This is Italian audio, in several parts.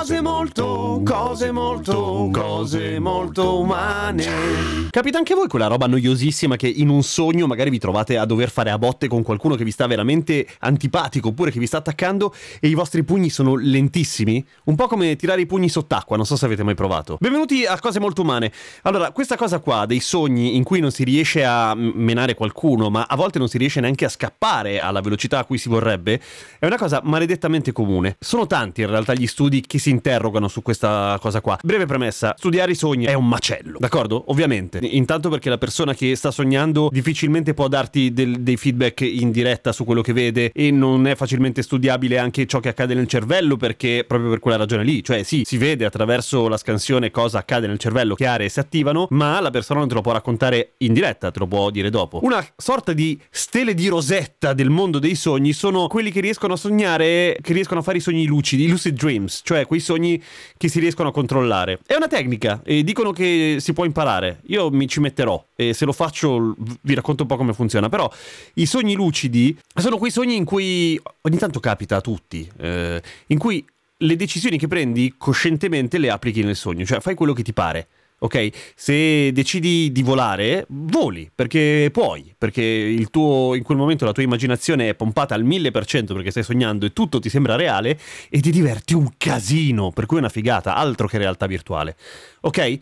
Cose molto, cose molto, cose molto umane. Capita anche voi quella roba noiosissima che in un sogno magari vi trovate a dover fare a botte con qualcuno che vi sta veramente antipatico oppure che vi sta attaccando e i vostri pugni sono lentissimi? Un po' come tirare i pugni sott'acqua, non so se avete mai provato. Benvenuti a Cose molto umane. Allora, questa cosa qua dei sogni in cui non si riesce a menare qualcuno, ma a volte non si riesce neanche a scappare alla velocità a cui si vorrebbe, è una cosa maledettamente comune. Sono tanti in realtà gli studi che si interrogano su questa cosa qua. Breve premessa, studiare i sogni è un macello, d'accordo? Ovviamente. Intanto perché la persona che sta sognando difficilmente può darti del, dei feedback in diretta su quello che vede e non è facilmente studiabile anche ciò che accade nel cervello perché proprio per quella ragione lì, cioè sì, si vede attraverso la scansione cosa accade nel cervello, che aree si attivano, ma la persona non te lo può raccontare in diretta, te lo può dire dopo. Una sorta di stele di rosetta del mondo dei sogni sono quelli che riescono a sognare, che riescono a fare i sogni lucidi, i lucid dreams, cioè quei sogni che si riescono a controllare. È una tecnica e dicono che si può imparare. Io mi ci metterò e se lo faccio vi racconto un po' come funziona. Però i sogni lucidi sono quei sogni in cui ogni tanto capita a tutti, eh, in cui le decisioni che prendi coscientemente le applichi nel sogno, cioè fai quello che ti pare ok? Se decidi di volare, voli, perché puoi, perché il tuo, in quel momento la tua immaginazione è pompata al 1000% perché stai sognando e tutto ti sembra reale e ti diverti un casino, per cui è una figata, altro che realtà virtuale, ok?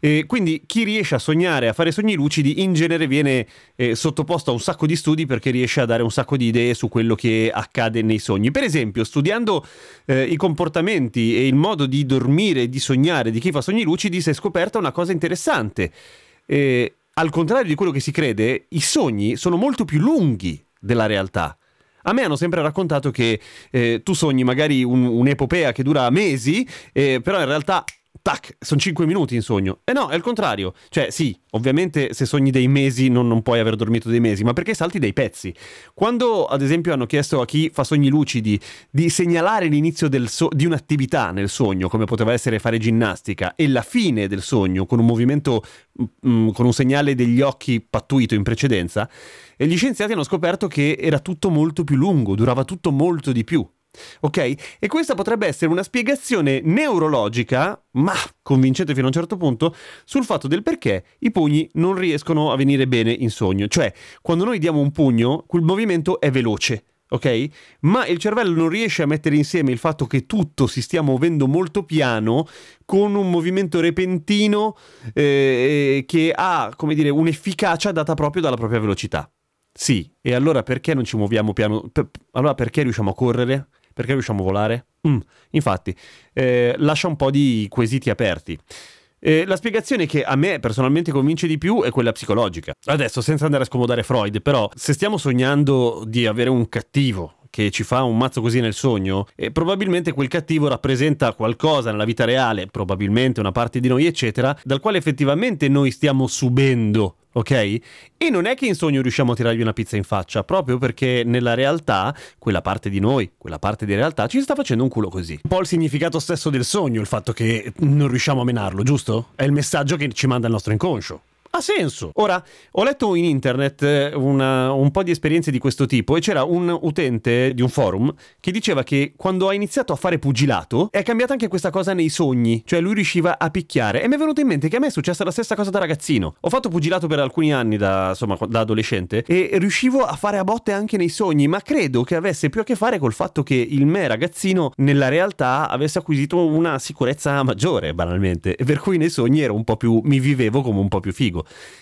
E quindi chi riesce a sognare, a fare sogni lucidi, in genere viene eh, sottoposto a un sacco di studi perché riesce a dare un sacco di idee su quello che accade nei sogni. Per esempio, studiando eh, i comportamenti e il modo di dormire di sognare di chi fa sogni lucidi, si è scoperta una cosa interessante. Eh, al contrario di quello che si crede, i sogni sono molto più lunghi della realtà. A me hanno sempre raccontato che eh, tu sogni magari un, un'epopea che dura mesi, eh, però in realtà tac, sono 5 minuti in sogno. E no, è il contrario. Cioè, sì, ovviamente se sogni dei mesi non, non, puoi aver dormito dei mesi, ma perché salti dei pezzi. Quando, ad esempio, hanno chiesto a chi fa sogni lucidi di segnalare l'inizio so- di un'attività nel sogno, come poteva essere fare ginnastica, e la fine del sogno con un movimento, mh, mm, con un segnale degli occhi pattuito in precedenza, e gli scienziati hanno scoperto che era tutto molto più lungo, durava tutto molto di più. Ok? E questa potrebbe essere una spiegazione neurologica, ma convincente fino a un certo punto, sul fatto del perché i pugni non riescono a venire bene in sogno. Cioè, quando noi diamo un pugno, quel movimento è veloce. Ok? Ma il cervello non riesce a mettere insieme il fatto che tutto si stia muovendo molto piano con un movimento repentino eh, che ha, come dire, un'efficacia data proprio dalla propria velocità. Sì, e allora perché non ci muoviamo piano? Per, allora perché riusciamo a correre? Perché riusciamo a volare? Mm, infatti, eh, lascia un po' di quesiti aperti. Eh, la spiegazione che a me personalmente convince di più è quella psicologica. Adesso, senza andare a scomodare Freud, però, se stiamo sognando di avere un cattivo che ci fa un mazzo così nel sogno, eh, probabilmente quel cattivo rappresenta qualcosa nella vita reale, probabilmente una parte di noi, eccetera, dal quale effettivamente noi stiamo subendo ok? E non è che in sogno riusciamo a tirargli una pizza in faccia, proprio perché nella realtà, quella parte di noi, quella parte di realtà, ci sta facendo un culo così. Un po' il significato stesso del sogno, il fatto che non riusciamo a menarlo, giusto? È il messaggio che ci manda il nostro inconscio. Ha senso. Ora, ho letto in internet eh, una, un po' di esperienze di questo tipo e c'era un utente di un forum che diceva che quando ha iniziato a fare pugilato è cambiata anche questa cosa nei sogni, cioè lui riusciva a picchiare e mi è venuto in mente che a me è successa la stessa cosa da ragazzino. Ho fatto pugilato per alcuni anni da, insomma, da adolescente e riuscivo a fare a botte anche nei sogni, ma credo che avesse più a che fare col fatto che il me ragazzino nella realtà avesse acquisito una sicurezza maggiore, banalmente, e per cui nei sogni ero un po' più mi vivevo come un po' più figo.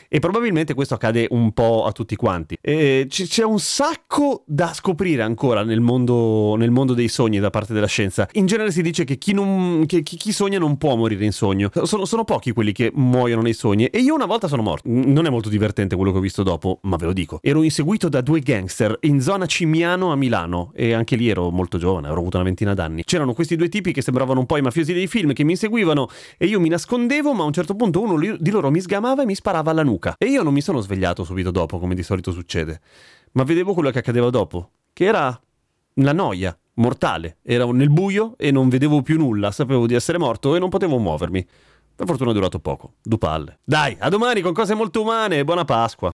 E probabilmente questo accade un po' a tutti quanti. E c'è un sacco da scoprire ancora nel mondo, nel mondo, dei sogni da parte della scienza. In genere si dice che chi, non, che chi sogna non può morire in sogno. Sono, sono, pochi quelli che muoiono nei sogni. E io una volta sono morto. Non è molto divertente quello che ho visto dopo, ma ve lo dico. Ero inseguito da due gangster in zona Cimiano a Milano. E anche lì ero molto giovane, avrò avuto una ventina d'anni. C'erano questi due tipi che sembravano un po' i mafiosi dei film che mi inseguivano e io mi nascondevo, ma a un certo punto uno di loro mi sgamava e mi sparava sparava alla nuca. E io non mi sono svegliato subito dopo, come di solito succede, ma vedevo quello che accadeva dopo, che era la noia mortale. Ero nel buio e non vedevo più nulla, sapevo di essere morto e non potevo muovermi. Per fortuna è durato poco, due. Dai, a domani con cose molto umane e buona Pasqua.